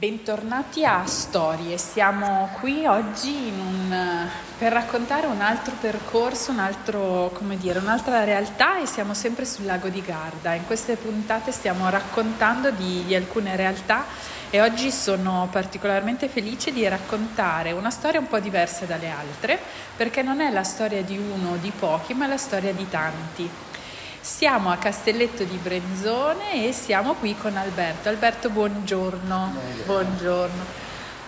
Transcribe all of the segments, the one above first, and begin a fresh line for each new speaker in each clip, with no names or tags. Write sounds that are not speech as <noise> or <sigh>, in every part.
Bentornati a Storie, siamo qui oggi un, per raccontare un altro percorso, un altro, dire, un'altra realtà e siamo sempre sul lago di Garda. In queste puntate stiamo raccontando di, di alcune realtà e oggi sono particolarmente felice di raccontare una storia un po' diversa dalle altre perché non è la storia di uno o di pochi ma è la storia di tanti. Siamo a Castelletto di Brenzone e siamo qui con Alberto. Alberto, buongiorno. Buongiorno.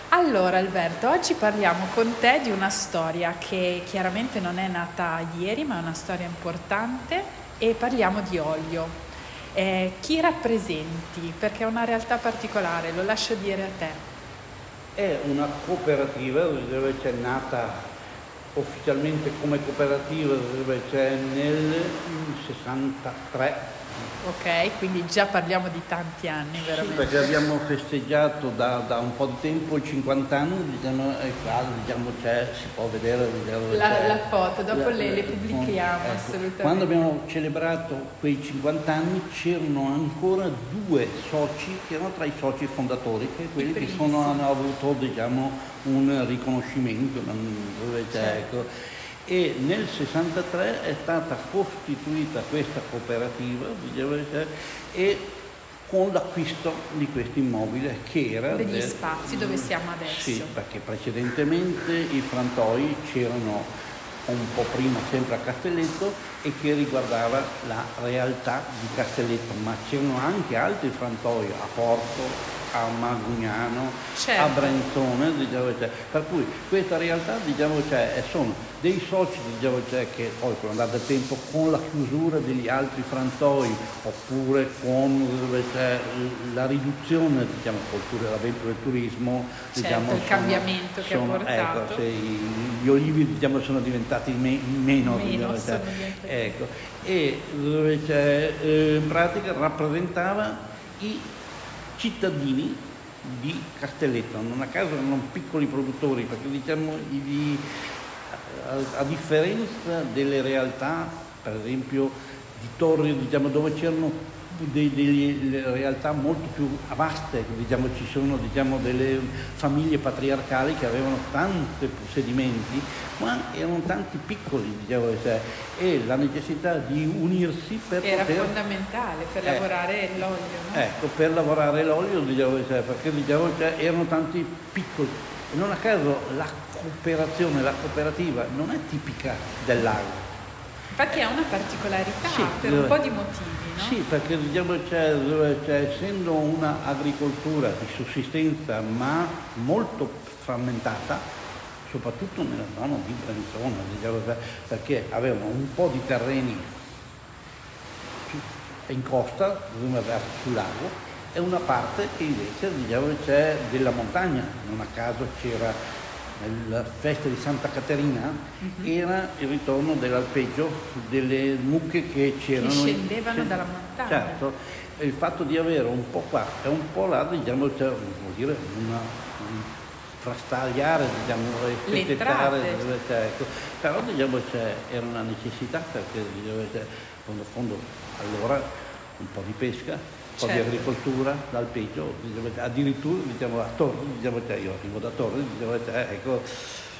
Allora Alberto, oggi parliamo con te di una storia che chiaramente non è nata ieri, ma è una storia importante e parliamo di olio. Eh, chi rappresenti? Perché è una realtà particolare, lo lascio dire a te.
È una cooperativa dove c'è nata ufficialmente come cooperativa cioè nel 63
Ok, quindi già parliamo di tanti anni veramente.
Sì, perché abbiamo festeggiato da, da un po' di tempo i 50 anni, diciamo, e qua diciamo, si può vedere
diciamo, la, la, foto, dopo la, le, le, pubblichiamo ecco. assolutamente.
Quando abbiamo celebrato quei 50 anni c'erano ancora due soci che erano tra i soci fondatori, che quelli che sono, hanno avuto diciamo, un riconoscimento. Cioè, ecco e nel 63 è stata costituita questa cooperativa e con l'acquisto di questo immobile che era
degli del, spazi dove siamo adesso.
Sì, perché precedentemente i frantoi c'erano un po' prima sempre a Castelletto e che riguardava la realtà di Castelletto, ma c'erano anche altri frantoi a Porto, a Magugnano, certo. a Brentone, diciamo, cioè, per cui questa realtà diciamo, cioè, sono dei soci diciamo, cioè, che poi con l'andata del tempo con la chiusura degli altri frantoi oppure con la riduzione diciamo, del turismo,
certo, diciamo, il sono, cambiamento che sono, ha portato.
Ecco, gli olivi diciamo, sono diventati me, meno,
meno
diciamo, cioè, ecco, e eh, in pratica rappresentava i cittadini di Castelletto, non a caso erano piccoli produttori, perché diciamo gli, a, a, differenza delle realtà, per esempio di torri diciamo, dove c'erano delle realtà molto più vaste, diciamo, ci sono diciamo, delle famiglie patriarcali che avevano tanti possedimenti, ma erano tanti piccoli, diciamo, cioè, e la necessità di unirsi per
Era
poter...
fondamentale per eh, lavorare l'olio, no?
Ecco, per lavorare l'olio, diciamo, cioè, perché diciamo, cioè, erano tanti piccoli. Non a caso la cooperazione, la cooperativa non è tipica del lago.
Infatti ha una particolarità sì, per un po' di motivi. No?
Sì, perché diciamo, c'è, c'è, essendo un'agricoltura di sussistenza ma molto frammentata, soprattutto nella zona di Brenzona, diciamo, perché avevano un po' di terreni in costa, sul lago, e una parte che invece diciamo, c'è della montagna, non a caso c'era nella festa di Santa Caterina uh-huh. era il ritorno dell'alpeggio delle mucche che c'erano. Che
scendevano in... dalla montagna.
Certo, il fatto di avere un po' qua e un po' là, diciamo, cioè, vuol dire una, un frastagliare, diciamo,
rispettare,
ecco. però diciamo cioè, era una necessità perché diciamo, cioè, in fondo allora un po' di pesca, certo. di agricoltura, l'alpeggio, diciamo, addirittura diciamo, a Torri, diciamo, cioè, io arrivo da Torri, diciamo, cioè, ecco,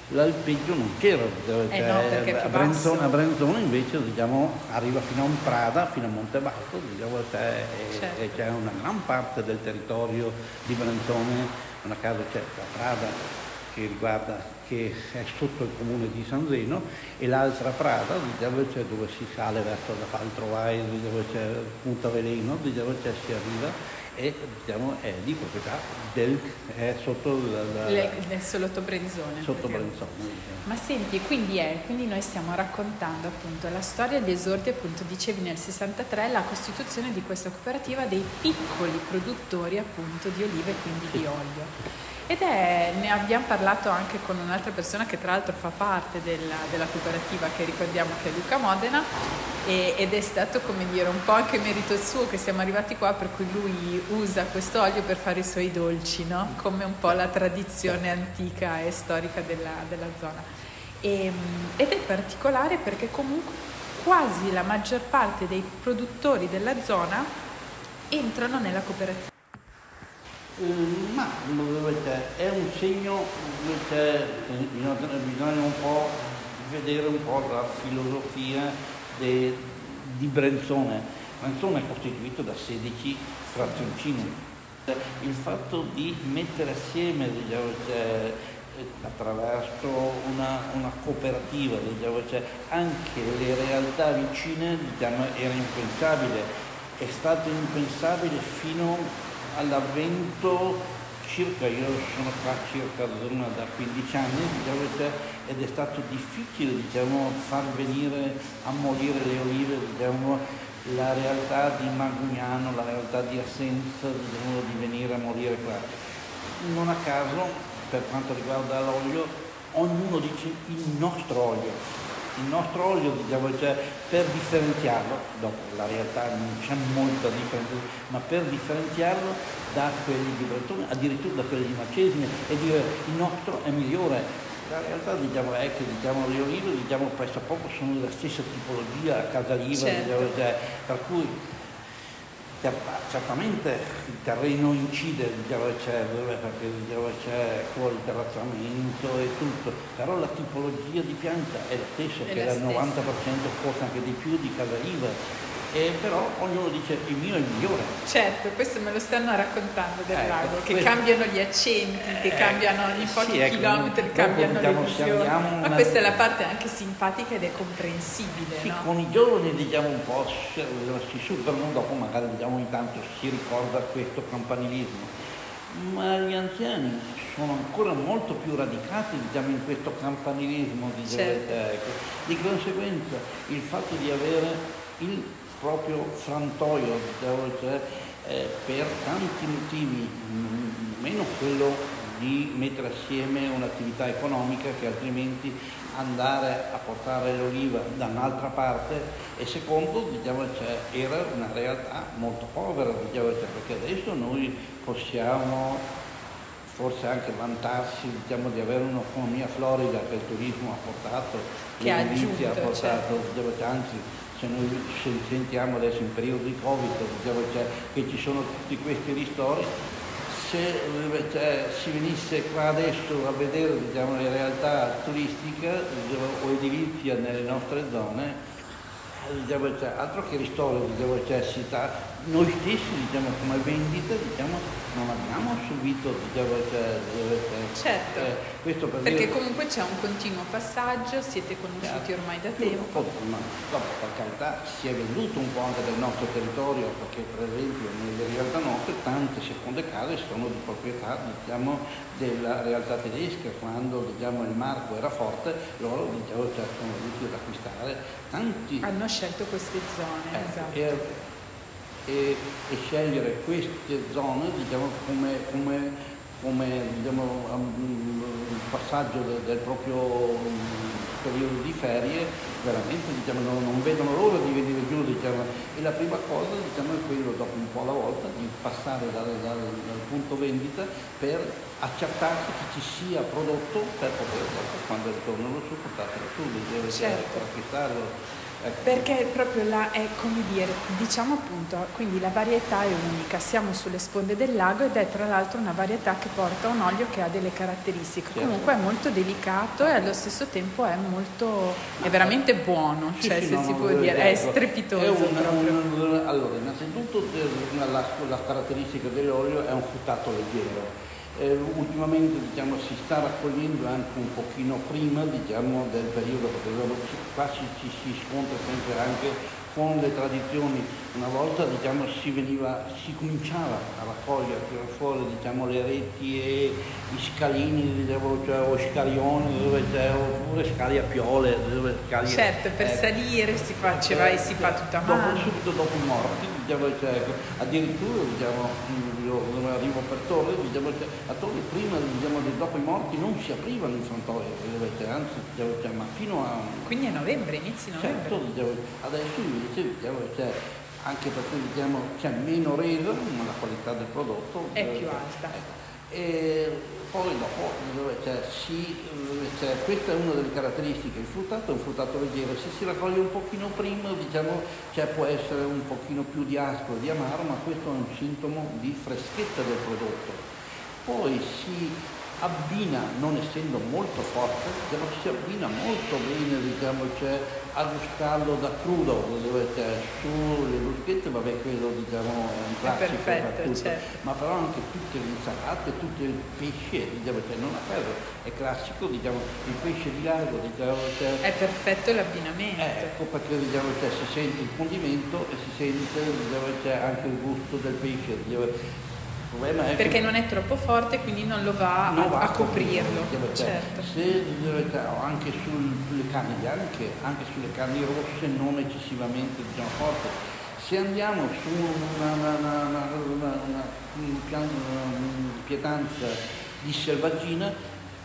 l'alpeggio non c'era, diciamo,
eh no,
a, Brenzone, a, Brenzone, invece diciamo, arriva fino a un Prada, fino a Montebalto, diciamo, cioè, certo. e, e c'è una gran parte del territorio di Brenzone, non a caso c'è la Prada che riguarda che è sotto il comune di San Zeno e l'altra Prada diciamo, cioè, dove si sale verso la Faltrovai, dove c'è Punta Veleno, diciamo, cioè, si arriva e diciamo, è di proprietà del è sotto la, la,
Le, sotto Brenzone.
Sotto. Brenzone diciamo.
Ma senti, quindi, è, quindi noi stiamo raccontando appunto la storia di esordi, appunto dicevi nel 63, la costituzione di questa cooperativa dei piccoli produttori appunto di olive e quindi sì. di olio. Ed è, ne abbiamo parlato anche con un'altra persona che tra l'altro fa parte della, della cooperativa che ricordiamo che è Luca Modena e, ed è stato come dire un po' anche merito suo che siamo arrivati qua per cui lui usa questo olio per fare i suoi dolci, no? come un po' la tradizione antica e storica della, della zona. E, ehm, ed è particolare perché comunque quasi la maggior parte dei produttori della zona entrano nella cooperativa.
Eh, ma è un segno, bisogna, bisogna un po' vedere un po' la filosofia de, di Brenzone. Brenzone è costituito da 16 frazioncini. Il fatto di mettere assieme diciamo, cioè, attraverso una, una cooperativa, diciamo, cioè, anche le realtà vicine diciamo, era impensabile, è stato impensabile fino all'avvento circa, io sono qua circa da 15 anni diciamo, cioè, ed è stato difficile diciamo, far venire a morire le olive diciamo, la realtà di Magugnano, la realtà di Assenza diciamo, di venire a morire qua. Non a caso per quanto riguarda l'olio, ognuno dice il nostro olio. Il nostro olio, diciamo, cioè, per differenziarlo, dopo la realtà non c'è molta differenza, ma per differenziarlo da quelli di Bretone, addirittura da quelli di Macesine e dire il nostro è migliore. La realtà diciamo, è che diciamo, le olive diciamo, presso poco sono della stessa tipologia a casa IVA, certo. diciamo, cioè, per cui certamente il terreno incide dove c'è, perché dove c'è fuori il terrazzamento e tutto, però la tipologia di pianta è la stessa, è che è il 90% forse anche di più di casa IVA eh, però ognuno dice il mio è il migliore.
Certo, questo me lo stanno raccontando del ecco, lago, che questo... cambiano gli accenti, che eh, cambiano ogni pochi sì, ecco, chilometri, cambiano diciamo, le visioni. Ma una... questa è la parte anche simpatica ed è comprensibile.
Sì,
no?
con i giovani diciamo un po' si superano, dopo magari diciamo intanto si ricorda questo campanilismo. Ma gli anziani sono ancora molto più radicati diciamo, in questo campanilismo di, certo. ecco. di conseguenza il fatto di avere il proprio frantoio, eh, per tanti motivi, meno quello di mettere assieme un'attività economica che altrimenti andare a portare l'oliva da un'altra parte e secondo diciamo, cioè, era una realtà molto povera diciamo, cioè, perché adesso noi possiamo forse anche vantarsi diciamo, di avere un'economia florida che il turismo ha portato,
che l'edilizia
ha portato, certo. anzi se noi sentiamo adesso in periodo di Covid diciamo, cioè, che ci sono tutti questi ristori, se cioè, si venisse qua adesso a vedere diciamo, le realtà turistiche o edilizia nelle nostre zone, diciamo, cioè, altro che ristoro, diciamo, cioè, noi stessi diciamo, come vendita diciamo, non abbiamo subito
certo eh, per perché dire... comunque c'è un continuo passaggio siete conosciuti certo. ormai da tempo
ma dopo per carità si è venduto un po' anche del nostro territorio perché per esempio nelle realtà nostre tante seconde case sono di proprietà diciamo, della realtà tedesca quando diciamo, il marco era forte loro diciamo, sono riusciti ad acquistare tanti
hanno scelto queste zone eh, esatto. e,
e, e scegliere queste zone diciamo, come, come, come diciamo, um, passaggio del, del proprio um, periodo di ferie, veramente diciamo, non, non, vedono l'ora di venire giù diciamo. e la prima cosa diciamo, è quello dopo un po' alla volta di passare dal, dal, dal punto vendita per accertarsi che ci sia prodotto per poter quando ritornano su portarlo su, deve certo. acquistarlo
Ecco. Perché proprio là è come dire, diciamo appunto, quindi la varietà è unica, siamo sulle sponde del lago ed è tra l'altro una varietà che porta un olio che ha delle caratteristiche, certo. comunque è molto delicato e allo stesso tempo è molto, è veramente buono, sì, cioè sì, se no, si può dire, è strepitoso. È un,
un, allora, innanzitutto la, la caratteristica dell'olio è un fruttato leggero eh, ultimamente diciamo, si sta raccogliendo anche un pochino prima diciamo, del periodo, perché qua ci, ci si scontra sempre anche con le tradizioni. Una volta diciamo, si, veniva, si, cominciava a raccogliere, a tirare fuori diciamo, le reti e i scalini diciamo, cioè, o scarioni dove c'è, oppure scali a piole. Dove scali,
certo, per eh, salire si faceva eh, e si fa tutta mano.
subito dopo i morti, diciamo, cioè, addirittura diciamo, io arrivo per Torre, diciamo, cioè, a Torre prima diciamo, dopo i morti non si aprivano i frontoi, anzi, diciamo, cioè, ma fino a...
Quindi a novembre, inizi novembre.
Certo, diciamo, adesso invece diciamo, cioè, anche perché diciamo, c'è meno resa, ma la qualità del prodotto
è più alta.
Ecco E poi dopo cioè, si, cioè, questa è una delle caratteristiche, il fruttato è un fruttato leggero, se si raccoglie un pochino prima diciamo, cioè, può essere un pochino più di aspro, di amaro, ma questo è un sintomo di freschezza del prodotto. Poi si abbina, non essendo molto forte, però si abbina molto bene diciamo, cioè, a gustarlo da crudo, cioè, sulle bruschette, vabbè quello diciamo, è un classico,
è perfetto, certo.
ma però anche tutte le insalate, tutto il pesce, diciamo, cioè, non a caso è classico, diciamo, il pesce di lago, diciamo, cioè,
è perfetto l'abbinamento.
Eh, ecco perché diciamo, cioè, si sente il condimento e si sente diciamo, cioè, anche il gusto del pesce. Diciamo,
perché non è troppo forte, quindi non lo va, non a, va a, coprirlo. Certo.
Se anche sulle carni bianche, anche sulle carni rosse non eccessivamente diciamo, forti. Se andiamo su una, una, una, una pietanza di selvaggina,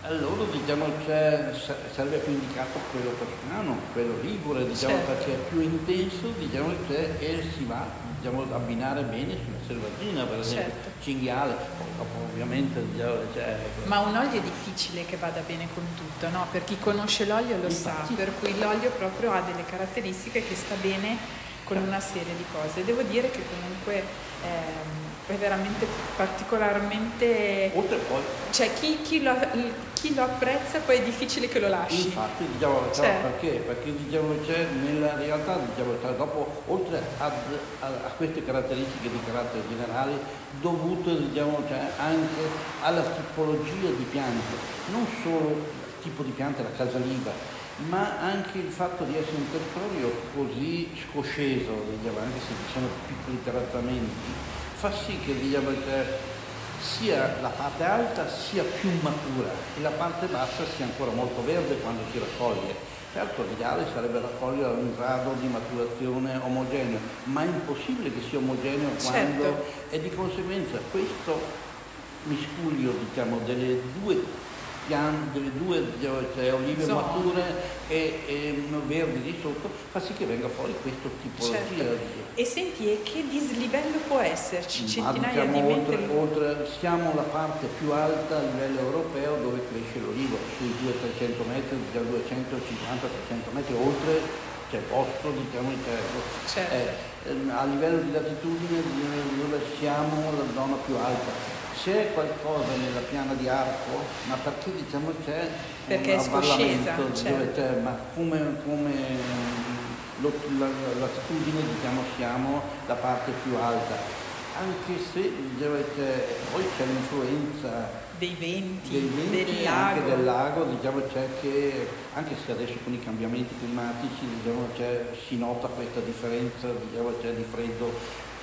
allora diciamo cioè, sarebbe più indicato quello toscano, quello ligure, diciamo, certo. perché è più intenso diciamo, cioè, e si va diciamo, abbinare bene sulla selvaggina, per esempio, certo. cinghiale, ovviamente cioè,
Ma un olio è difficile che vada bene con tutto, no? Per chi conosce l'olio lo Infatti. sa, per cui l'olio proprio ha delle caratteristiche che sta bene con una serie di cose. Devo dire che comunque ehm, è veramente particolarmente...
Oltre poi...
Cioè chi, chi, lo, chi, lo, apprezza poi è difficile che lo lasci.
Infatti, diciamo, cioè. perché? Perché diciamo, c'è nella realtà, diciamo, cioè, dopo, oltre ad, a, a, queste caratteristiche di carattere generale, dovute diciamo, cioè, anche alla tipologia di piante, non solo il tipo di pianta, la casaliva, ma anche il fatto di essere un territorio così scosceso, diciamo, anche se ci sono piccoli trattamenti, fa sì che diciamo, sia la parte alta sia più matura e la parte bassa sia ancora molto verde quando si raccoglie. Certo l'ideale sarebbe raccogliere un grado di maturazione omogeneo, ma è impossibile che sia omogeneo quando certo. e di conseguenza questo miscuglio diciamo, delle due piante, delle due cioè, olive Zone. mature e, e, verdi di sotto, fa sì che venga fuori questo tipologia. Certo.
E senti, e che dislivello può esserci? Centinaia di
metri? Oltre, oltre, siamo la parte più alta a livello europeo dove cresce l'olivo, sui 200-300 metri, già 250-300 metri, oltre c'è posto diciamo interno. Certo. Eh, a livello di latitudine dove siamo la zona più alta c'è qualcosa nella piana di arco, ma perché diciamo c'è
perché un avvallamento
certo. c'è, ma come, come l'attitudine diciamo siamo la parte più alta, anche se c'è, poi c'è l'influenza
dei venti,
dei venti
del lago.
anche del lago, diciamo c'è che anche se adesso con i cambiamenti climatici diciamo, si nota questa differenza diciamo, di freddo,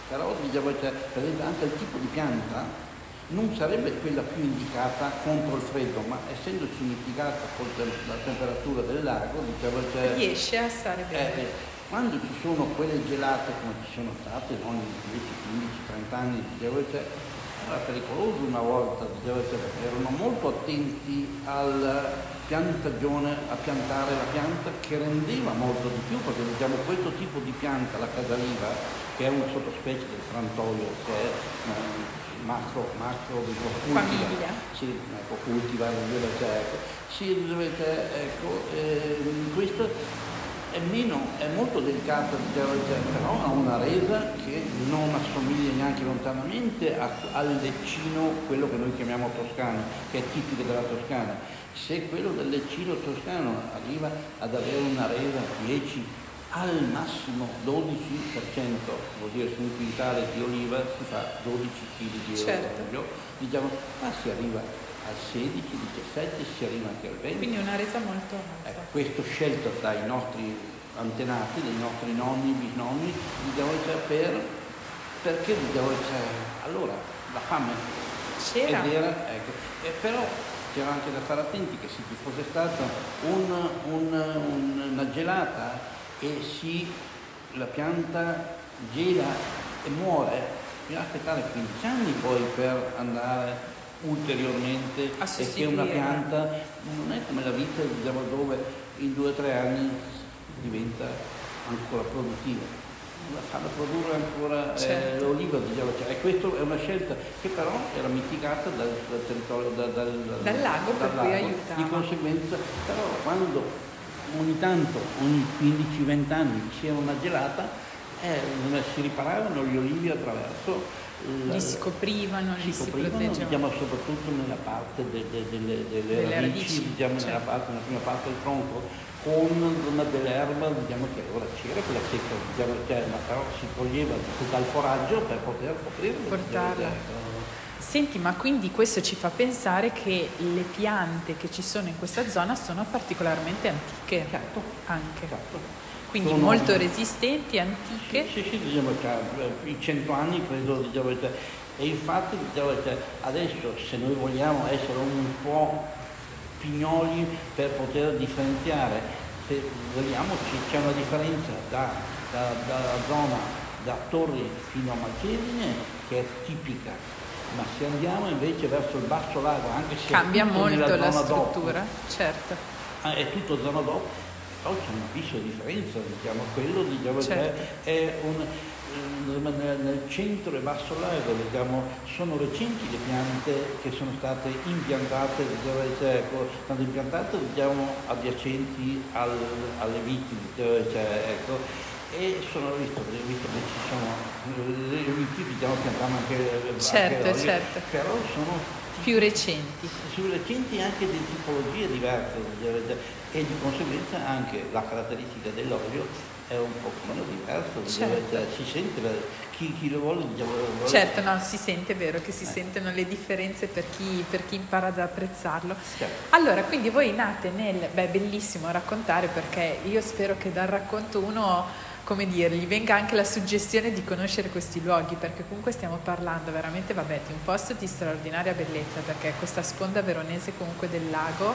però diciamo, c'è, per esempio anche il tipo di pianta non sarebbe quella più indicata contro il freddo, ma essendoci mitigata con la temperatura del lago, diciamo,
cioè, riesce a stare bene.
Eh, quando ci sono quelle gelate come ci sono state ogni 10, 15, 30 anni, dicevo, cioè, era pericoloso una volta, dicevo, cioè, erano molto attenti al piantagione, a piantare la pianta che rendeva molto di più, perché diciamo, questo tipo di pianta, la casaliva, che è una sottospecie del frantoio, che è eh, macro, macro
cultiva, famiglia.
Sì, cultiva, cioè, ecco. Sì, cioè, ecco, eh, questo è meno, è molto delicato, però ha una resa che non assomiglia neanche lontanamente a, al leccino, quello che noi chiamiamo toscano, che è tipico della Toscana. Se quello del leccino toscano arriva ad avere una resa 10 al massimo 12%, vuol dire su un quintale di oliva si fa 12 kg di certo. olio, diciamo, ma si arriva al 16, 17, si arriva anche al 20.
Quindi una resa molto
alta. Ecco, questo scelto dai nostri antenati, dai nostri nonni, bisnonni, diciamo, per, perché diciamo, allora la fame
c'era,
era, ecco, e però c'era anche da stare attenti che se ci fosse stata un, un, un, una gelata e si, la pianta gela e muore, bisogna aspettare 15 anni poi per andare ulteriormente
e
che una pianta non è come la vita diciamo, dove in due o tre anni diventa ancora produttiva. fanno produrre ancora eh, certo. eh, l'oliva diciamo, cioè, e questa è una scelta che però era mitigata dal, dal territorio
da, dal, dal, lago dal per lago.
di conseguenza però quando ogni tanto ogni 15-20 anni c'era una gelata eh, si riparavano gli olivi attraverso
li si coprivano, si li si proteggevano.
Diciamo soprattutto nella parte de, de, de, delle, delle, radici, radici diciamo certo. nella, parte, nella prima parte del tronco con una dell'erba diciamo che ora c'era quella secca, diciamo, cioè, ma però si toglieva dal foraggio per poter coprire.
Portarla. Senti, ma quindi questo ci fa pensare che le piante che ci sono in questa zona sono particolarmente antiche.
Certo.
Anche.
Certo.
Quindi sono, molto resistenti, antiche.
Sì, sì, diciamo, cioè, i cento anni credo, diciamo, cioè, e infatti diciamo, cioè, adesso se noi vogliamo essere un po' pignoli per poter differenziare. Se vogliamo c'è una differenza da, da, dalla zona da Torri fino a Malcesine che è tipica, ma se andiamo invece verso il basso lago, anche se
cambia molto la struttura, dopo, certo.
Ah, è tutto zona dopo, però c'è un abisso di differenza, diciamo, quello diciamo, certo. è un nel centro e basso lago diciamo, sono recenti le piante che sono state impiantate, cioè, ecco, state impiantate diciamo, adiacenti al, alle viti, cioè, ecco, e sono visto, visto, che ci sono le viti diciamo piantano anche
certo,
anche
certo.
però sono
più recenti
più recenti anche di tipologie diverse e di conseguenza anche la caratteristica dell'olio è un po' diverso, certo. si sente, chi, chi, lo vuole, diciamo, vuole.
Certo, no, si sente, è vero che si eh. sentono le differenze per chi, per chi impara ad apprezzarlo. Certo. Allora, quindi voi nate nel, beh, bellissimo raccontare perché io spero che dal racconto uno come dire, gli venga anche la suggestione di conoscere questi luoghi, perché comunque stiamo parlando veramente, vabbè, di un posto di straordinaria bellezza, perché questa sponda veronese comunque del lago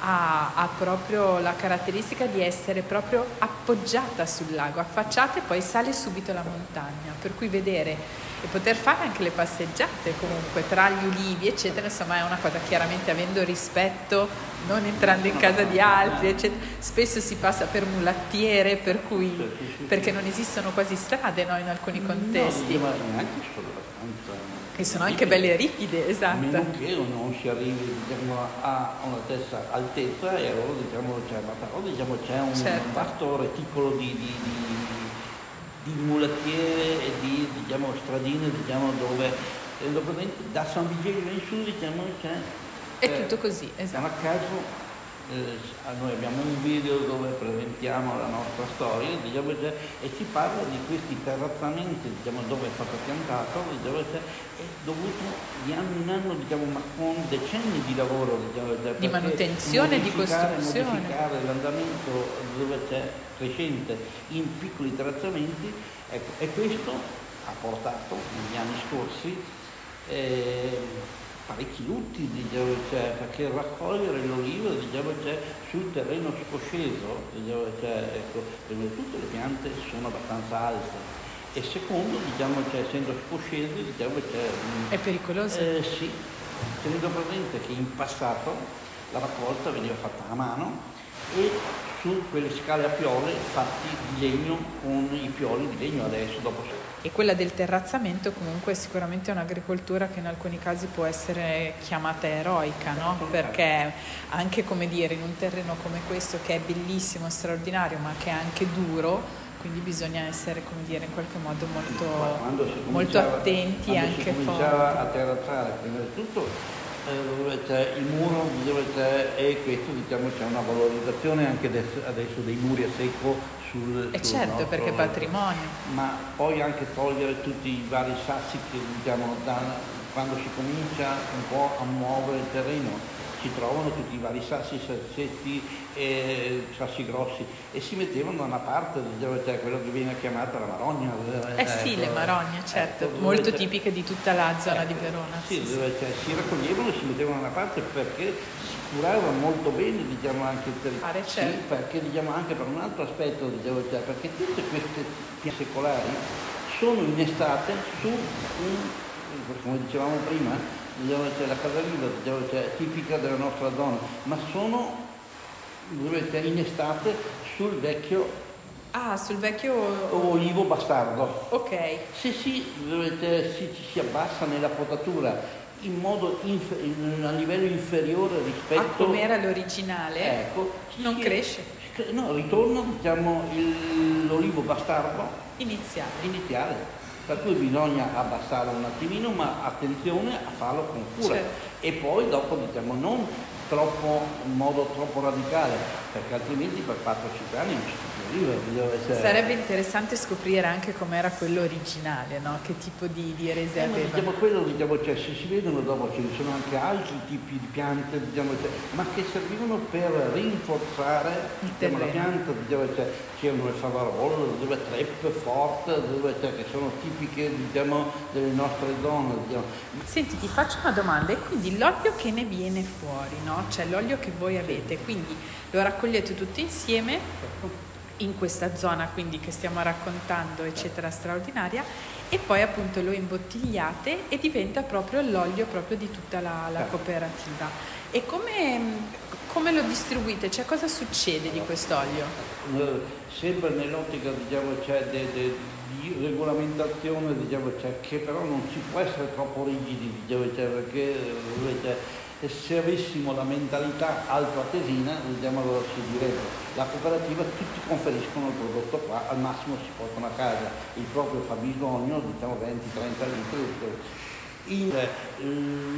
ha, ha, proprio la caratteristica di essere proprio appoggiata sul lago, affacciata e poi sale subito la montagna, per cui vedere e poter fare anche le passeggiate comunque tra gli ulivi eccetera, insomma è una cosa chiaramente avendo rispetto, non entrando in casa di altri eccetera, spesso si passa per mulattiere per cui, perché non esistono quasi strade no, in alcuni contesti.
No, neanche solo abbastanza
e sono anche belle ripide, esatto.
Meno che non si arrivi diciamo, a una stessa altezza e allora diciamo, però, diciamo, c'è un certo. vasto reticolo di, di, di, di mulattiere e di diciamo, stradine diciamo, dove da San Vigilio in su diciamo, c'è...
È eh, tutto così, esatto.
Eh, noi abbiamo un video dove presentiamo la nostra storia diciamo, e si parla di questi terrazzamenti diciamo, dove è stato piantato diciamo, è dovuto di anno in anno diciamo, ma con decenni di lavoro diciamo,
di manutenzione di costruzione.
modificare l'andamento dove c'è crescente in piccoli terrazzamenti ecco, e questo ha portato negli anni scorsi eh, parecchi lutti diciamo, cioè, perché raccogliere l'olivo diciamo, cioè, sul terreno scosceso diciamo, cioè, ecco, prima di tutto le piante sono abbastanza alte e secondo diciamo, cioè, essendo scoscese diciamo, cioè,
è pericoloso?
Eh, sì, tenendo presente che in passato la raccolta veniva fatta a mano e su quelle scale a piole fatti di legno con i pioli di legno adesso dopo
e quella del terrazzamento comunque è sicuramente un'agricoltura che in alcuni casi può essere chiamata eroica, no? perché anche come dire in un terreno come questo che è bellissimo, straordinario ma che è anche duro, quindi bisogna essere come dire in qualche modo molto, molto attenti
e
anche
forti. cominciava a terrazzare prima di tutto eh, il muro e questo diciamo c'è una valorizzazione anche adesso dei muri a secco sul,
e sul certo, perché è patrimonio.
Ma poi anche togliere tutti i vari sassi che diciamo, da, quando si comincia un po' a muovere il terreno si trovano tutti i vari sassi, sassetti e sassi grossi e si mettevano da una parte, diciamo, cioè quello che viene chiamata la marogna.
Eh, eh sì, ecco, le marogne, certo, ecco, molto tipiche di tutta la zona ecco, di Verona.
Sì, sì, dove, cioè, si raccoglievano e si mettevano da una parte perché curava molto bene diciamo, anche il territorio.
Certo. Sì,
perché diciamo, anche per un altro aspetto, diciamo, cioè, perché tutte queste piante secolari sono innestate su un, come dicevamo prima, diciamo, cioè, la casalina diciamo, cioè, tipica della nostra zona, ma sono diciamo, innestate sul vecchio
Ah, sul vecchio...
Olivo bastardo.
Ok.
Se si, si, si abbassa nella potatura in modo inf- in, a livello inferiore rispetto... A
come era l'originale?
Ecco.
Non
si,
cresce?
No, ritorna diciamo, il, l'olivo bastardo
iniziale.
iniziale. Per cui bisogna abbassare un attimino, ma attenzione a farlo con cura.
Certo.
E poi dopo diciamo non troppo, in modo troppo radicale, perché altrimenti per 4-5 anni non ci
Sarebbe interessante scoprire anche com'era quello originale, no? che tipo di, di erese
eh,
aveva.
Diciamo, quello, diciamo, cioè, se si vedono dopo ce ne sono anche altri tipi di piante, diciamo, cioè, ma che servivano per rinforzare diciamo, la pianta, diciamo, cioè, c'erano il favarolo, dove treppe forte, dove, cioè, che sono tipiche diciamo, delle nostre zone. Diciamo.
Senti, ti faccio una domanda, e quindi l'olio che ne viene fuori, no? cioè l'olio che voi avete, quindi lo raccogliete tutti insieme in questa zona quindi che stiamo raccontando eccetera straordinaria e poi appunto lo imbottigliate e diventa proprio l'olio proprio di tutta la, la cooperativa e come, come, lo distribuite? Cioè cosa succede di quest'olio?
Eh, sempre nell'ottica diciamo, cioè, de, de, di regolamentazione diciamo, cioè, che però non si può essere troppo rigidi diciamo, cioè, perché cioè, se avessimo la mentalità altoatesina, diciamo allora si direbbe, la cooperativa tutti conferiscono il prodotto qua, al massimo si portano a casa il proprio fabbisogno, diciamo 20-30 litri. Il,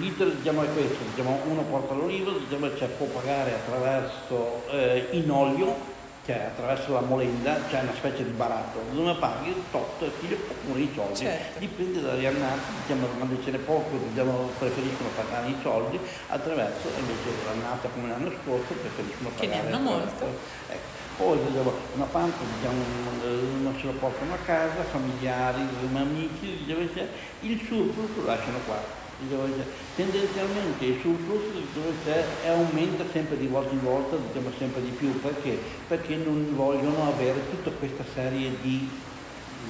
l'iter diciamo, è questo, diciamo, uno porta l'olivo, diciamo, cioè, può pagare attraverso eh, in olio cioè attraverso la molenda, cioè una specie di baratto, dove paghi tot e oppure i soldi.
Certo.
Dipende dagli annati, diciamo, quando ce n'è poco diciamo, preferiscono pagare i soldi, attraverso invece l'annata come l'anno scorso preferiscono pagare.
Che ne hanno molto.
Ecco. Poi diciamo, una parte diciamo, non se lo portano a casa, familiari, amici, diciamo, il surplus lo lasciano qua tendenzialmente il surplus aumenta sempre di volta in volta, diciamo sempre di più, perché? Perché non vogliono avere tutta questa serie di,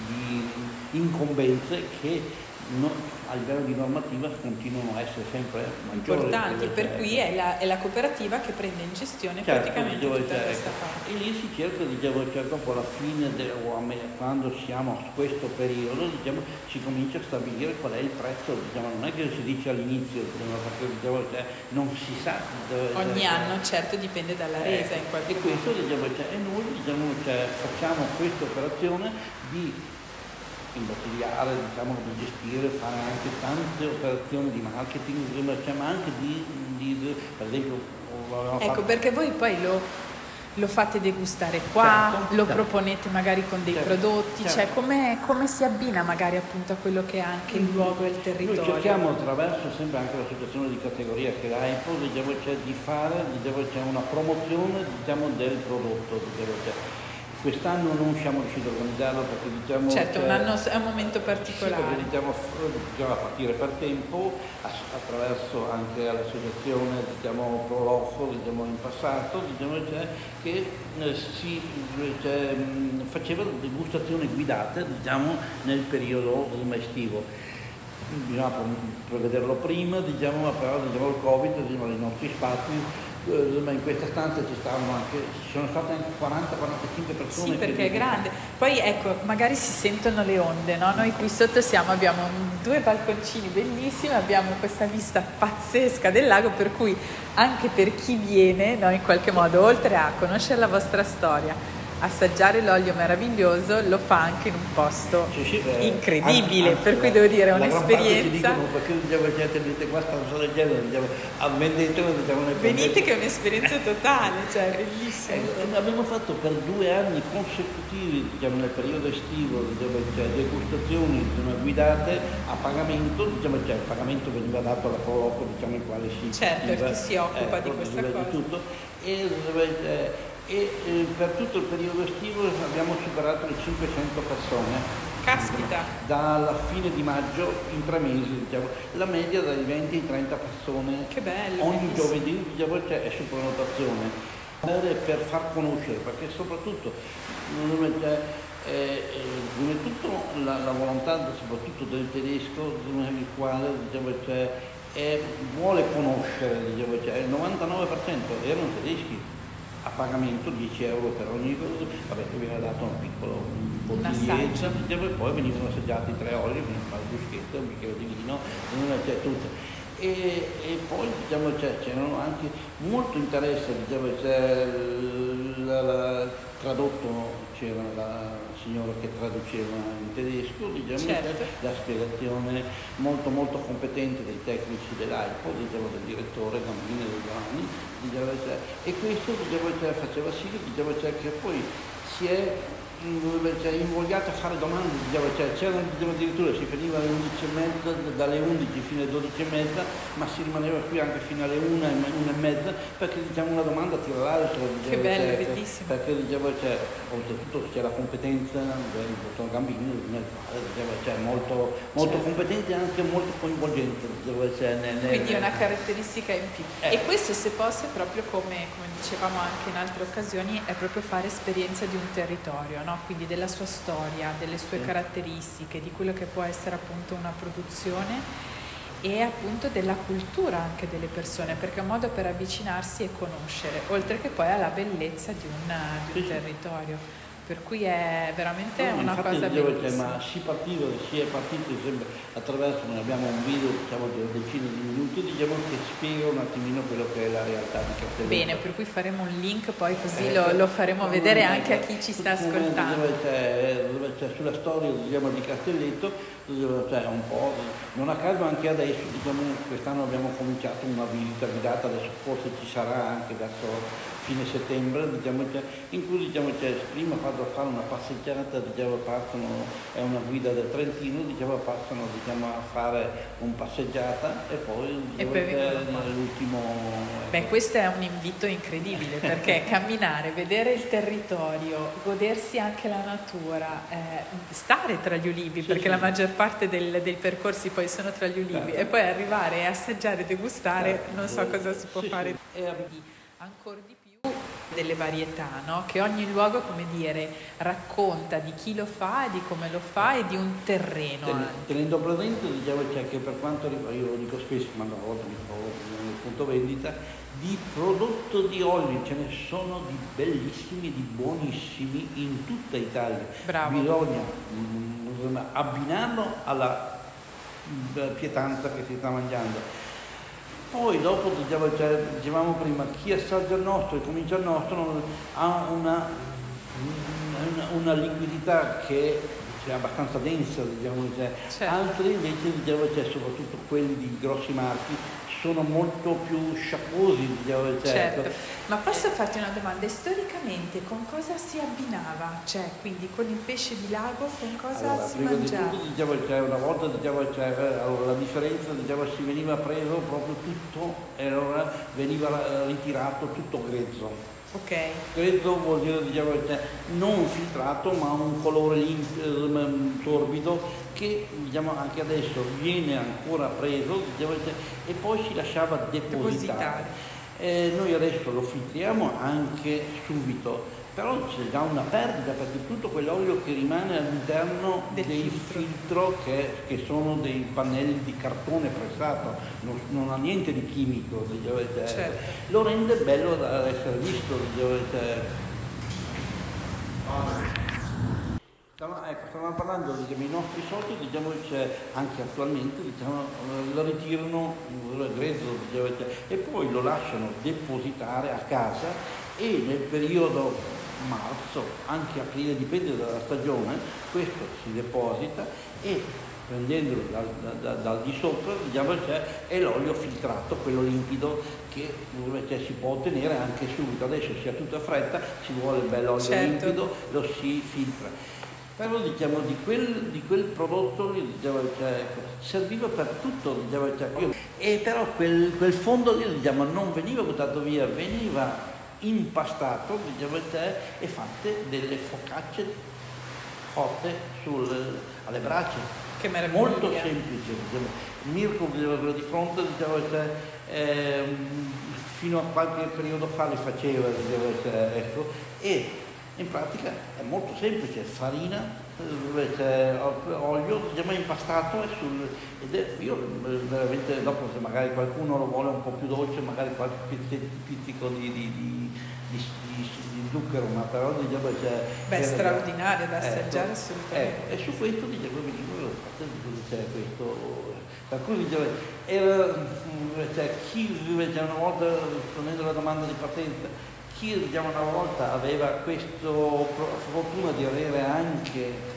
di incombenze che no, a livello di normativa continuano a essere sempre maggiori.
Importanti, per cui è la, è la, cooperativa che prende in gestione certo, praticamente tutta questa parte.
E lì si cerca, diciamo, certo, dopo la fine, de, o quando siamo a questo periodo, diciamo, si comincia a stabilire qual è il prezzo, diciamo, non è che si dice all'inizio, diciamo, perché diciamo, cioè, non si sa.
Dove, Ogni cioè, anno certo dipende dalla eh, resa in qualche
modo. E questo diciamo, cioè, e noi diciamo, cioè, facciamo questa operazione di imbottigliare, diciamo, di gestire, fare anche tante operazioni di marketing, ma anche di, di per esempio...
Ecco, fatto... perché voi poi lo, lo fate degustare qua, certo, lo certo. proponete magari con dei certo, prodotti, certo. cioè come, come, si abbina magari appunto a quello che è anche il luogo e il territorio?
Noi cerchiamo attraverso sempre anche l'associazione di categoria che è l'AIPO diciamo, cioè, di fare diciamo, una promozione diciamo, del prodotto. Diciamo, cioè, Quest'anno non siamo riusciti a organizzarlo perché diciamo...
Certo, un anno è un momento particolare.
Sì, diciamo, a partire per tempo, attraverso anche l'associazione diciamo, Proloco diciamo, in passato, diciamo, cioè, che eh, si cioè, faceva degustazioni guidate diciamo, nel periodo estivo bisognava prevederlo prima, diciamo, però diciamo, il Covid, diciamo, i nostri spazi eh, in questa stanza ci stavano anche, ci sono state anche 40-45 persone.
Sì, perché è grande. Poi ecco, magari si sentono le onde, no? Noi qui sotto siamo, abbiamo due balconcini bellissimi, abbiamo questa vista pazzesca del lago, per cui anche per chi viene, no, in qualche modo, oltre a conoscere la vostra storia, assaggiare l'olio meraviglioso lo fa anche in un posto sì, sì, eh, incredibile, anzi, per cui devo dire è un'esperienza.
Gente venite
che è un'esperienza totale, cioè bellissima.
Eh, abbiamo fatto per due anni consecutivi, diciamo nel periodo estivo, diciamo, cioè, degustazioni diciamo, guidate a pagamento, diciamo, cioè, il pagamento veniva dato alla Proloco, diciamo, il quale si
Certo, perché si occupa eh, di questa cosa. Di tutto,
e, e eh, per tutto il periodo estivo abbiamo superato le 500 persone.
Caspita!
Dalla fine di maggio in tre mesi, diciamo. la media dai 20 ai 30 persone.
Che bello!
Ogni giovedì diciamo, cioè, è su prenotazione per far conoscere, perché soprattutto cioè, eh, eh, tutto la, la, volontà soprattutto del tedesco, il quale diciamo, cioè, è, vuole conoscere, diciamo, cioè, il 99% erano tedeschi a pagamento 10 euro per ogni cosa, vabbè viene dato un piccolo
bottiglietto
e poi venivano assaggiati tre oli, un bruschetto, un bicchiere di vino, cioè, tutto. E, e, poi diciamo, c'erano anche molto interesse, diciamo, la, la, tradotto c'era la signora che traduceva in tedesco, diciamo, certo. la spiegazione molto molto competente dei tecnici dell'AIPO, diciamo, del direttore Gambini e Giovanni, diciamo, e questo diciamo, faceva sì diciamo, che poi si è cioè, invogliato a fare domande, diciamo, cioè, c'era addirittura si finiva alle 11 e mezza, dalle 11 fino alle 12 e mezza, ma si rimaneva qui anche fino alle 1 e, 1 e mezza perché diciamo, una domanda tira l'altra. Diciamo,
che bello, cioè, bellissimo.
Perché diciamo, cioè, oltretutto c'è la competenza del dottor Gambini, diciamo, cioè, molto, molto certo. competente e anche molto coinvolgente. Diciamo,
cioè, nel, Quindi è una caratteristica in più. Eh. E questo se posso è proprio come, come dicevamo anche in altre occasioni, è proprio fare esperienza di un territorio no? quindi della sua storia, delle sue caratteristiche, di quello che può essere appunto una produzione e appunto della cultura anche delle persone, perché è un modo per avvicinarsi e conoscere, oltre che poi alla bellezza di un, di un territorio per cui è veramente no, una cosa bellissima.
ma si partiva, si è partito sempre attraverso, noi abbiamo un video diciamo di una decina di minuti, diciamo che spiega un attimino quello che è la realtà di Castelletto.
Bene, per cui faremo un link poi così eh, lo, lo, faremo vedere anche a chi ci sta ascoltando.
Dove c'è, dove c'è sulla storia diciamo, di Castelletto, dove c'è un po', non a caso anche adesso, diciamo, quest'anno abbiamo cominciato una visita guidata, adesso forse ci sarà anche verso fine settembre, diciamo, in cui diciamo, prima vado a fare una passeggiata, diciamo, partono, è una guida del Trentino, diciamo, passano diciamo, a fare una passeggiata e poi, diciamo, e l'ultimo...
Beh, questo è un invito incredibile perché <laughs> camminare, vedere il territorio, godersi anche la natura, eh, stare tra gli ulivi, sì, perché sì. la maggior parte del, dei percorsi poi sono tra gli ulivi certo. e poi arrivare e assaggiare, degustare, certo. non so cosa si può sì, fare. Ancora di più delle varietà, no? che ogni luogo, come dire, racconta di chi lo fa e di come lo fa e di un terreno.
Ten, tenendo presente, diciamo, cioè, che per quanto riguarda, io lo dico spesso, ma una volta mi trovo nel punto vendita, di prodotto di olio ce ne sono di bellissimi, di buonissimi in tutta Italia.
Bravo.
Bisogna mm, abbinarlo alla mm, pietanza che si sta mangiando poi dopo, diciamo, cioè, dicevamo prima, chi assaggia il nostro e comincia il nostro ha una, una, una liquidità che è abbastanza densa, diciamo, cioè. certo. altri invece, diciamo, cioè, soprattutto quelli di grossi marchi, sono molto più sciacquosi, diciamo,
certo. certo. Ma posso farti una domanda? Storicamente con cosa si abbinava? Cioè, quindi con il pesce di lago con cosa allora, si mangiava?
Di tutto, diciamo, cioè, una volta diciamo, cioè, allora, la differenza diciamo, si veniva preso proprio tutto e allora veniva ritirato tutto grezzo.
Ok.
Grezzo vuol dire diciamo, cioè, non filtrato ma un colore limpido, ehm, torbido che diciamo, anche adesso viene ancora preso diciamo, cioè, e poi si lasciava depositare. Eh, noi adesso lo filtriamo anche subito, però c'è già una perdita perché tutto quell'olio che rimane all'interno Del dei filtro, che, che, sono dei pannelli di cartone pressato, non, non ha niente di chimico, certo. lo rende bello da essere visto. Stavamo, ecco, stavamo parlando dei nostri soldi, diciamo che anche attualmente diciamo, lo ritirano grezzo diciamo, e poi lo lasciano depositare a casa e nel periodo marzo, anche aprile, dipende dalla stagione, questo si deposita e prendendolo dal, dal, dal di sopra diciamo, è l'olio filtrato, quello limpido che cioè, si può ottenere anche subito. Adesso si ha tutta fretta, ci vuole il bel olio certo. limpido, lo si filtra. Però diciamo di quel, di quel prodotto diciamo, cioè, serviva per tutto, diciamo, cioè, e però quel, quel fondo lì diciamo, non veniva buttato via, veniva impastato cioè, e fatte delle focacce cotte sul, alle braccia.
Che meraviglia.
Molto semplice. Diciamo. Mirko quello di fronte cioè, eh, fino a qualche periodo fa li faceva, ecco, e in pratica è molto semplice, farina, c'è olio, diciamo impastato e sul, ed è, io veramente dopo se magari qualcuno lo vuole un po' più dolce, magari qualche pizzico di, di, di, di, zucchero, ma però diciamo c'è...
Beh, straordinario da assaggiare ecco, assolutamente.
Ecco, e su questo diciamo venivo c'è questo per cui diciamo, era, cioè, chi cioè, una volta rispondendo alla domanda di partenza chi diciamo, una volta aveva questa fortuna di avere anche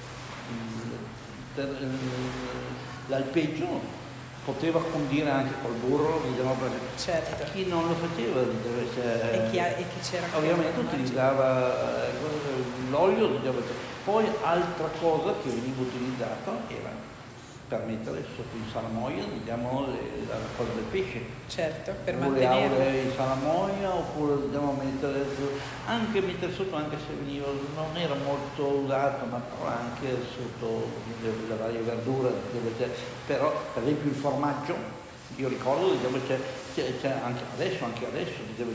l'alpeggio poteva condire anche col burro, diciamo,
certo.
chi non lo faceva
cioè, e, chi, e chi c'era
ovviamente utilizzava eh, l'olio, diciamo, poi altra cosa che veniva utilizzata era per mettere sotto in salamoia diciamo, le, la cosa del pesce.
Certo, per
o
mantenerlo.
le in salamoia oppure dobbiamo mettere anche mettere sotto anche se veniva, non era molto usato ma anche sotto le, varie verdure, però per esempio il formaggio io ricordo diciamo, c'è, c'è, c'è, anche adesso, anche adesso diciamo,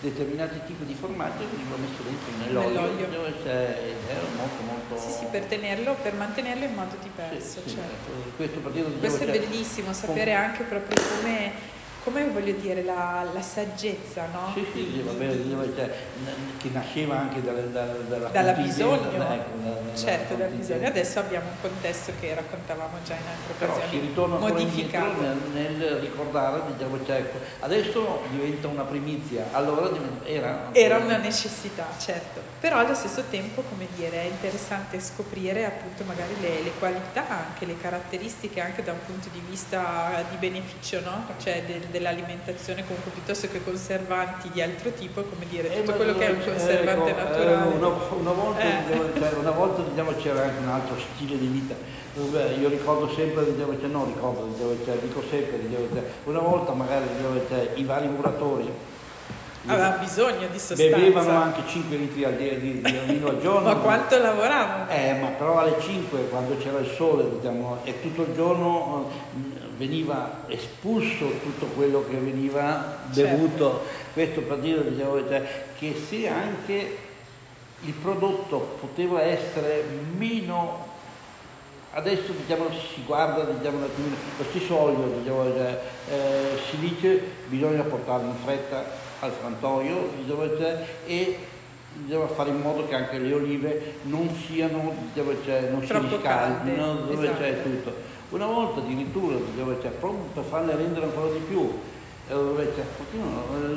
determinati tipi di formaggio vengono messi dentro nell'olio, nell'olio. ed è molto molto...
Sì, sì, per tenerlo, per mantenerlo in modo diverso. Sì, certo.
sì, questo,
questo è bellissimo, sapere anche proprio come come voglio dire, la, la saggezza, no?
Sì, sì, va bene, cioè, che nasceva anche dalla, dalla, dalla,
dalla bisogno, ecco, da, certo, dal bisogno. Adesso abbiamo un contesto che raccontavamo già in altre
Però
occasioni,
modificato. nel, nel, ricordare, diciamo, cioè, ecco, adesso diventa una primizia, allora era...
Era una necessità, certo, però allo stesso tempo, come dire, è interessante scoprire appunto magari le, le qualità, anche le caratteristiche, anche da un punto di vista di beneficio, no? Cioè del, dell'alimentazione comunque piuttosto che conservanti di altro tipo, come dire, tutto eh, quello che è un conservante ecco, naturale.
Eh, una, una, volta, eh. diciamo, cioè, una volta diciamo, c'era anche un altro stile di vita. Io ricordo sempre, diciamo, cioè, no ricordo, diciamo, cioè, dico sempre, diciamo, cioè, una volta magari diciamo, cioè, i vari muratori
aveva bisogno di sostanza.
Bevevano anche 5 litri al, di, di, di vino al <laughs> giorno.
ma quanto lavoravano?
Eh, ma però alle 5 quando c'era il sole diciamo, e tutto il giorno veniva espulso tutto quello che veniva bevuto, certo. questo per dire diciamo, cioè, che se anche il prodotto poteva essere meno adesso diciamo, si guarda diciamo, lo stesso olio diciamo, cioè, eh, si dice bisogna portarlo in fretta al frantoio cioè, e bisogna fare in modo che anche le olive non siano diciamo, cioè, non
Troppo
si riscaldino dove
esatto.
c'è tutto una volta addirittura, dove c'è, proprio per farle rendere ancora di più, dove c'è,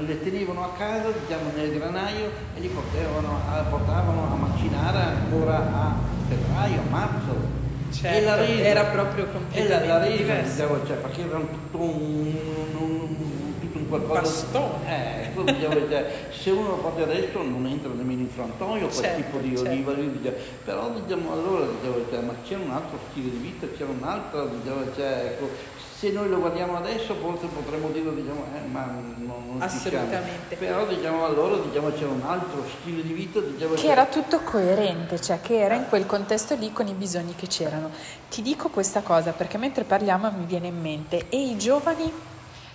le tenevano a casa, diciamo nel granaio e li portavano a, portavano a macinare ancora a febbraio, a marzo.
Certo, e la resa, era proprio completamente
e la, la resa. Diciamo, cioè, perché era tutto un, un, tutto un qualcosa...
Bastone.
Eh, diciamo, se uno lo porta adesso non entra nemmeno in frantoio quel certo, tipo di certo. oliva diciamo, però diciamo allora diciamo, cioè, ma c'è un altro stile di vita, c'è un'altra, diciamo, cioè, ecco, se noi lo guardiamo adesso forse potremmo dire diciamo, eh, ma non, non
Assolutamente.
Però diciamo allora diciamo, c'era un altro stile di vita. Diciamo,
che cioè... era tutto coerente, cioè che era in quel contesto lì con i bisogni che c'erano. Ti dico questa cosa perché mentre parliamo mi viene in mente, e i giovani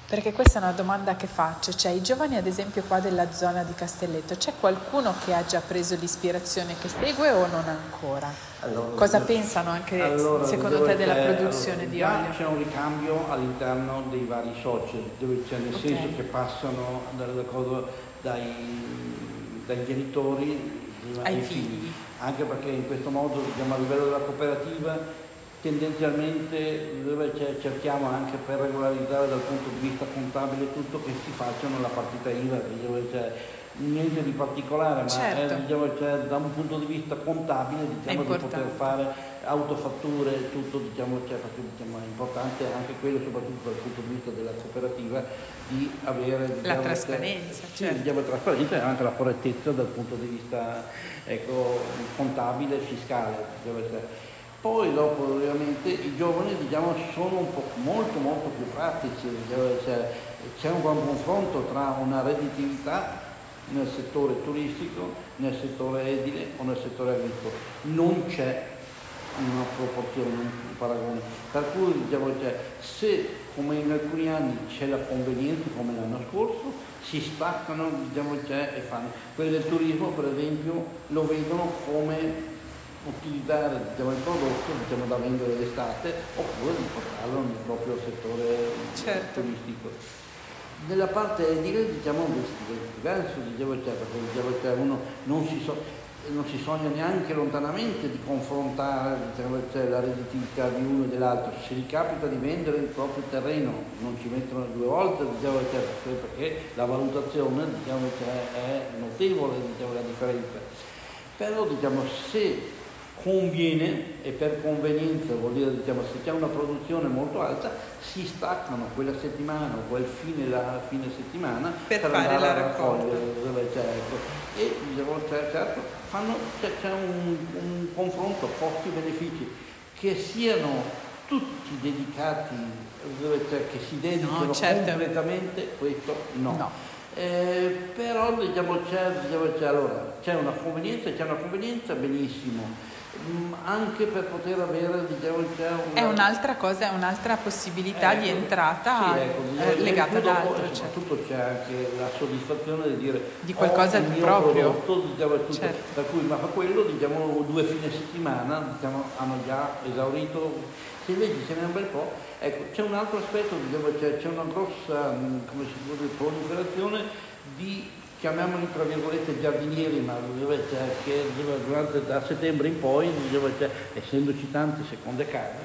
perché questa è una domanda che faccio, cioè i giovani ad esempio qua della zona di Castelletto, c'è qualcuno che ha già preso l'ispirazione che segue o non ancora? Allora, Cosa pensano anche allora, secondo te della produzione
allora,
di olio?
C'è un ricambio all'interno dei vari social, dove c'è nel okay. senso che passano cosa, dai, dai, genitori
ai figli. figli.
Anche perché in questo modo diciamo, a livello della cooperativa tendenzialmente dove cerchiamo anche per regolarizzare dal punto di vista contabile tutto che si facciano la partita IVA, dove c'è niente di particolare, ma
certo.
è, diciamo, cioè, da un punto di vista contabile diciamo, di poter fare autofatture, tutto diciamo, cioè, perché, diciamo, è importante anche quello, soprattutto dal punto di vista della cooperativa, di avere
diciamo, la trasparenza,
cioè,
certo.
sì, diciamo, trasparenza e anche la correttezza dal punto di vista ecco, contabile e fiscale. Diciamo, cioè, poi dopo ovviamente i giovani diciamo, sono molto molto più pratici, cioè, c'è un buon confronto tra una redditività nel settore turistico, nel settore edile o nel settore agricolo. Non c'è una proporzione, un paragone. Per cui diciamo, cioè, se come in alcuni anni c'è la convenienza come l'anno scorso, si staccano diciamo, cioè, e fanno. Quelli del turismo per esempio lo vedono come utilizzare diciamo, il prodotto diciamo, da vendere l'estate oppure di portarlo nel proprio settore certo. turistico. Nella parte edile diciamo un diverso, dicevo, cioè, perché dicevo, cioè, uno non si, so, non si, sogna neanche lontanamente di confrontare diciamo, cioè, la redditività di uno e dell'altro, se gli capita di vendere il proprio terreno non ci mettono due volte diciamo, cioè, perché la valutazione diciamo, cioè, è notevole diciamo, la differenza. Però diciamo, se conviene e per convenienza vuol dire diciamo, se c'è una produzione molto alta si staccano quella settimana o quel fine, la, fine settimana
per, per fare la raccolta
certo. e diciamo, certo, fanno, c'è, c'è un, un confronto costi-benefici che siano tutti dedicati che si dedicano no, certo. completamente questo no. no. Eh, però diciamo, c'è, diciamo, c'è, allora, c'è una convenienza, c'è una convenienza benissimo anche per poter avere diciamo, una...
è un'altra cosa, è un'altra possibilità ecco, di entrata sì, ecco, eh, legata ad altro.
Certo. Soprattutto c'è anche la soddisfazione di dire
di qualcosa di proprio.
Prodotto, diciamo, tutto, certo. Per cui, ma quello diciamo due fine settimana diciamo, hanno già esaurito. Se invece ce n'è un bel po', ecco, c'è un altro aspetto, diciamo, c'è, c'è una grossa mm, come si può dire, proliferazione di chiamiamoli tra virgolette giardinieri, ma che durante, da settembre in poi, essendoci tante seconde case,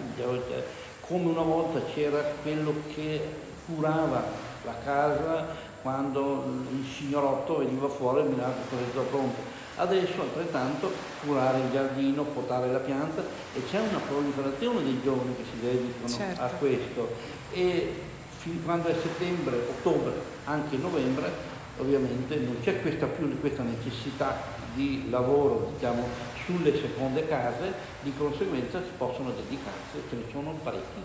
come una volta c'era quello che curava la casa quando il signorotto veniva fuori e mi dava tutto pronto. Adesso altrettanto curare il giardino, potare la pianta e c'è una proliferazione dei giovani che si dedicano certo. a questo e fin quando è settembre, ottobre, anche novembre ovviamente non c'è questa più questa necessità di lavoro diciamo, sulle seconde case, di conseguenza si possono dedicarsi, ce ne sono parecchi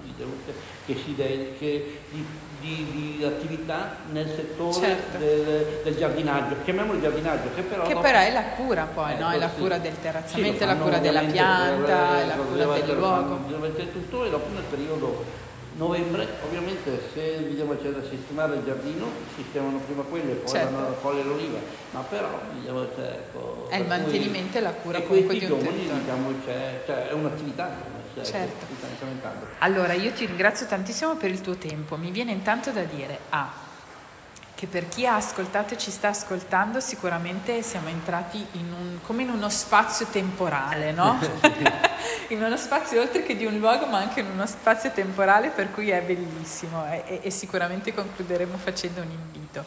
che si dediche di, di, di, attività nel settore certo. del, del, giardinaggio, chiamiamolo giardinaggio, che però,
che
dopo...
però è la cura poi, eh, no? è la sì. cura del terrazzamento, sì, è la cura della pianta, è la cura del luogo.
Tutto e dopo nel periodo Novembre, ovviamente se diciamo, c'è da sistemare il giardino, sistemano prima quello e poi certo. vanno a raccogliere l'oliva, ma però diciamo, c'è, ecco,
è il mantenimento e la cura
e
comunque
di un territorio. Diciamo, c'è, cioè, è un'attività.
Cioè, certo. Allora, io ti ringrazio tantissimo per il tuo tempo. Mi viene intanto da dire, ah, che per chi ha ascoltato e ci sta ascoltando sicuramente siamo entrati in un, come in uno spazio temporale, no? <laughs> in uno spazio oltre che di un luogo ma anche in uno spazio temporale per cui è bellissimo e, e sicuramente concluderemo facendo un invito.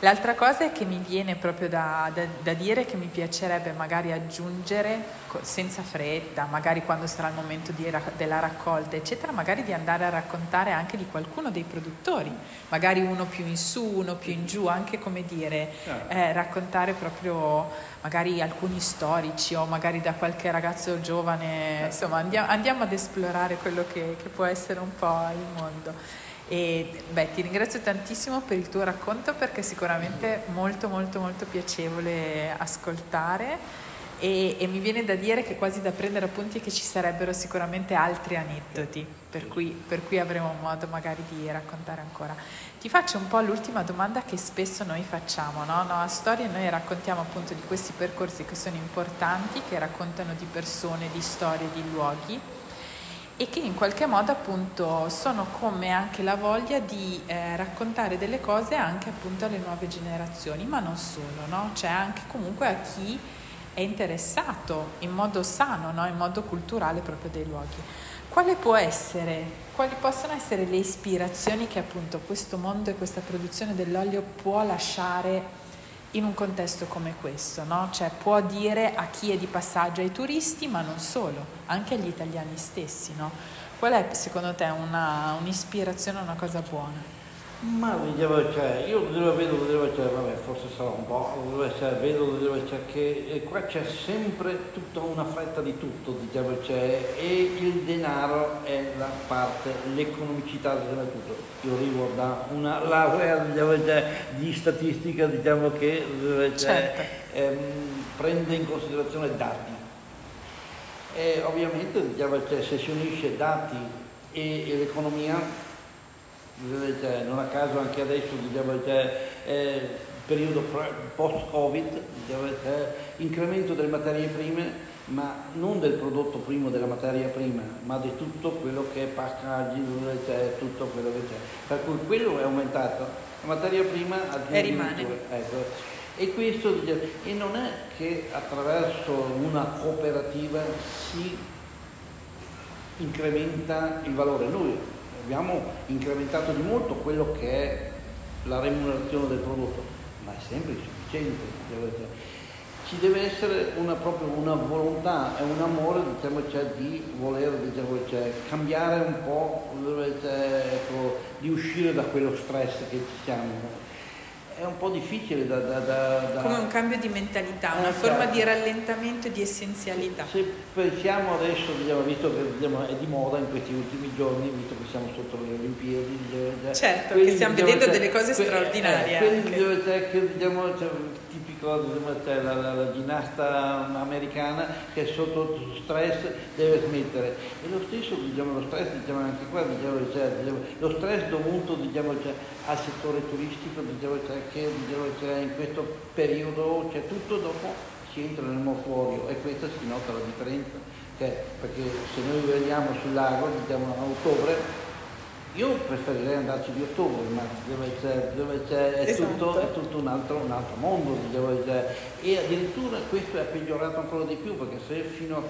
L'altra cosa è che mi viene proprio da, da, da, dire che mi piacerebbe magari aggiungere senza fretta, magari quando sarà il momento di, della raccolta, eccetera, magari di andare a raccontare anche di qualcuno dei produttori, magari uno più in su, uno più in giù, anche come dire, certo. eh, raccontare proprio magari alcuni storici o magari da qualche ragazzo giovane, certo. insomma andiamo, andiamo ad esplorare quello che, che può essere un po' il mondo. E beh, ti ringrazio tantissimo per il tuo racconto perché è sicuramente molto molto molto piacevole ascoltare e, e, mi viene da dire che quasi da prendere appunti che ci sarebbero sicuramente altri aneddoti per cui, per cui avremo modo magari di raccontare ancora. Ti faccio un po' l'ultima domanda che spesso noi facciamo, no? no a storie noi raccontiamo appunto di questi percorsi che sono importanti, che raccontano di persone, di storie, di luoghi e che in qualche modo appunto sono come anche la voglia di eh, raccontare delle cose anche appunto alle nuove generazioni, ma non solo, no? C'è anche comunque a chi è interessato in modo sano, no? in modo culturale proprio dei luoghi. Quale essere, quali possono essere le ispirazioni che appunto questo mondo e questa produzione dell'olio può lasciare in un contesto come questo, no? Cioè può dire a chi è di passaggio ai turisti, ma non solo, anche agli italiani stessi, no? Qual è secondo te una, un'ispirazione, una cosa buona?
Ma vedevo, cioè, io vedo, vedo, vedo cioè, vabbè, forse sarà un po', cioè, vedo, vedo cioè, che qua c'è sempre tutta una fretta di tutto, diciamo, cioè, e il denaro è la parte, l'economicità di tutto. Io arrivo da una laurea diciamo, cioè, di statistica, diciamo che cioè, certo. ehm, prende in considerazione dati. E ovviamente diciamo, cioè, se si unisce dati e, e l'economia cioè, non a caso anche adesso diciamo, cioè, eh, periodo post-Covid, diciamo, cioè, incremento delle materie prime ma non del prodotto primo, della materia prima, ma di tutto quello che è packaging, cioè tutto quello che c'è. Per cui quello è aumentato, la materia prima
e rimane.
Ecco. E questo e non è che attraverso una cooperativa si incrementa il valore. Noi abbiamo incrementato di molto quello che è la remunerazione del prodotto, ma è sempre insufficiente ci deve essere una, proprio una volontà e un amore diciamo, cioè, di voler diciamo, cioè, cambiare un po', ecco, di uscire da quello stress che ci siamo è un po' difficile da... da, da.
Come un cambio di mentalità, una eh, forma di rallentamento e di essenzialità.
Se pensiamo adesso, diciamo, visto che diciamo, è di moda in questi ultimi giorni, visto che siamo sotto le Olimpiadi...
Certo, quelli, che stiamo vedendo delle cose straordinarie.
Eh, quelli, cioè, che, diciamo, cioè, diciamo, c'è la, la, la, ginnasta americana che sotto stress deve smettere. E lo stesso, diciamo, lo stress, diciamo anche qua, diciamo, cioè, diciamo, lo stress dovuto diciamo, cioè, al settore turistico, diciamo, cioè, che diciamo, cioè, in questo periodo c'è tutto dopo si entra nel mortuorio e questa si nota la differenza, cioè, perché se noi veniamo sul lago, diciamo a ottobre, io preferirei andarci di ottobre, ma dove c'è, dove c'è è, esatto. tutto, è, tutto, un altro, un altro mondo. E addirittura questo è peggiorato ancora di più, perché se fino a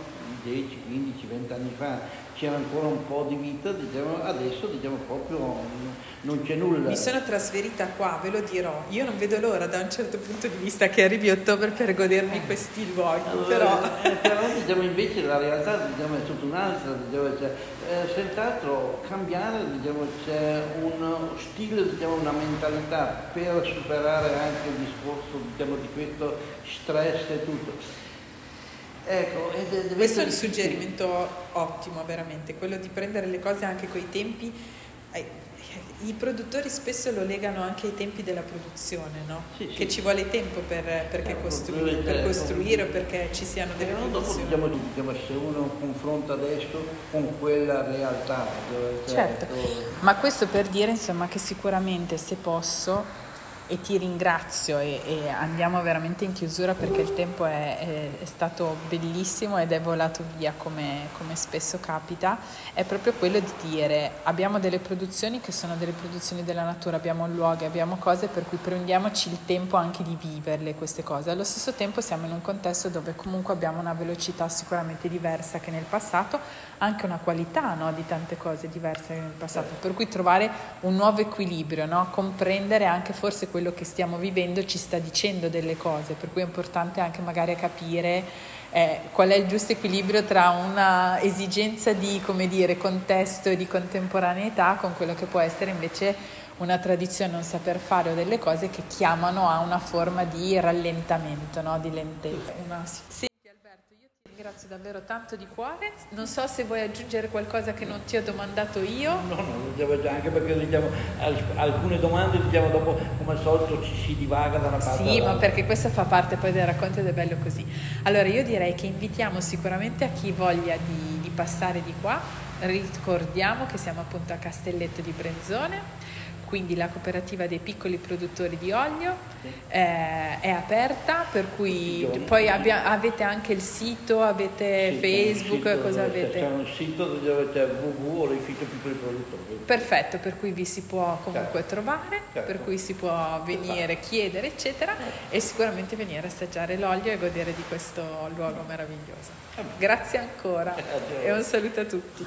10, 15, 20 anni fa c'era ancora un po' di vita, diciamo, adesso diciamo proprio non c'è nulla.
Mi sono trasferita qua, ve lo dirò, io non vedo l'ora da un certo punto di vista che arrivi ottobre per godermi questi luoghi, allora, però...
Eh, però diciamo, invece la realtà diciamo, è tutta un'altra, diciamo, cioè, eh, senz'altro cambiare diciamo, c'è un stile, diciamo, una mentalità per superare anche il discorso diciamo, di questo stress e tutto.
Ecco, Questo è un suggerimento ottimo, veramente, quello di prendere le cose anche coi tempi. I produttori spesso lo legano anche ai tempi della produzione, no? sì, sì. che ci vuole tempo per, perché eh, costruire, per costruire o perché ci siano delle
eh,
produzioni.
Dopo diciamo, se uno confronta adesso con quella realtà.
Certo, ma questo per dire insomma, che sicuramente se posso e ti ringrazio e, e, andiamo veramente in chiusura perché il tempo è, è, è stato bellissimo ed è volato via come, come, spesso capita, è proprio quello di dire abbiamo delle produzioni che sono delle produzioni della natura, abbiamo luoghi, abbiamo cose per cui prendiamoci il tempo anche di viverle queste cose. Allo stesso tempo siamo in un contesto dove comunque abbiamo una velocità sicuramente diversa che nel passato, anche una qualità no, di tante cose diverse che nel passato, per cui trovare un nuovo equilibrio, no? comprendere anche forse quello che stiamo vivendo ci sta dicendo delle cose, per cui è importante anche magari capire eh, qual è il giusto equilibrio tra una esigenza di dire, contesto e di contemporaneità con quello che può essere invece una tradizione, un saper fare o delle cose che chiamano a una forma di rallentamento, no? di lentezza. Una, sì ringrazio davvero tanto di cuore. Non so se vuoi aggiungere qualcosa che non ti ho domandato io.
No, no, lo devo già, anche perché diciamo, alcune domande diciamo, dopo come al solito ci si divaga da una parte
Sì, ma perché questo fa parte poi del racconto ed è bello così. Allora io direi che invitiamo sicuramente a chi voglia di, di passare di qua. Ricordiamo che siamo appunto a Castelletto di Brenzone quindi la cooperativa dei piccoli produttori di olio eh, è aperta, per cui poi abbia, avete anche il sito, avete sì, Facebook,
sito
cosa
dove,
avete?
C'è un sito dove c'è www.oleificio piccoli produttori.
Perfetto, per cui vi si può comunque certo. trovare, certo. per cui si può venire, chiedere, eccetera, e sicuramente venire a assaggiare l'olio e godere di questo luogo meraviglioso. Grazie ancora e un saluto a tutti.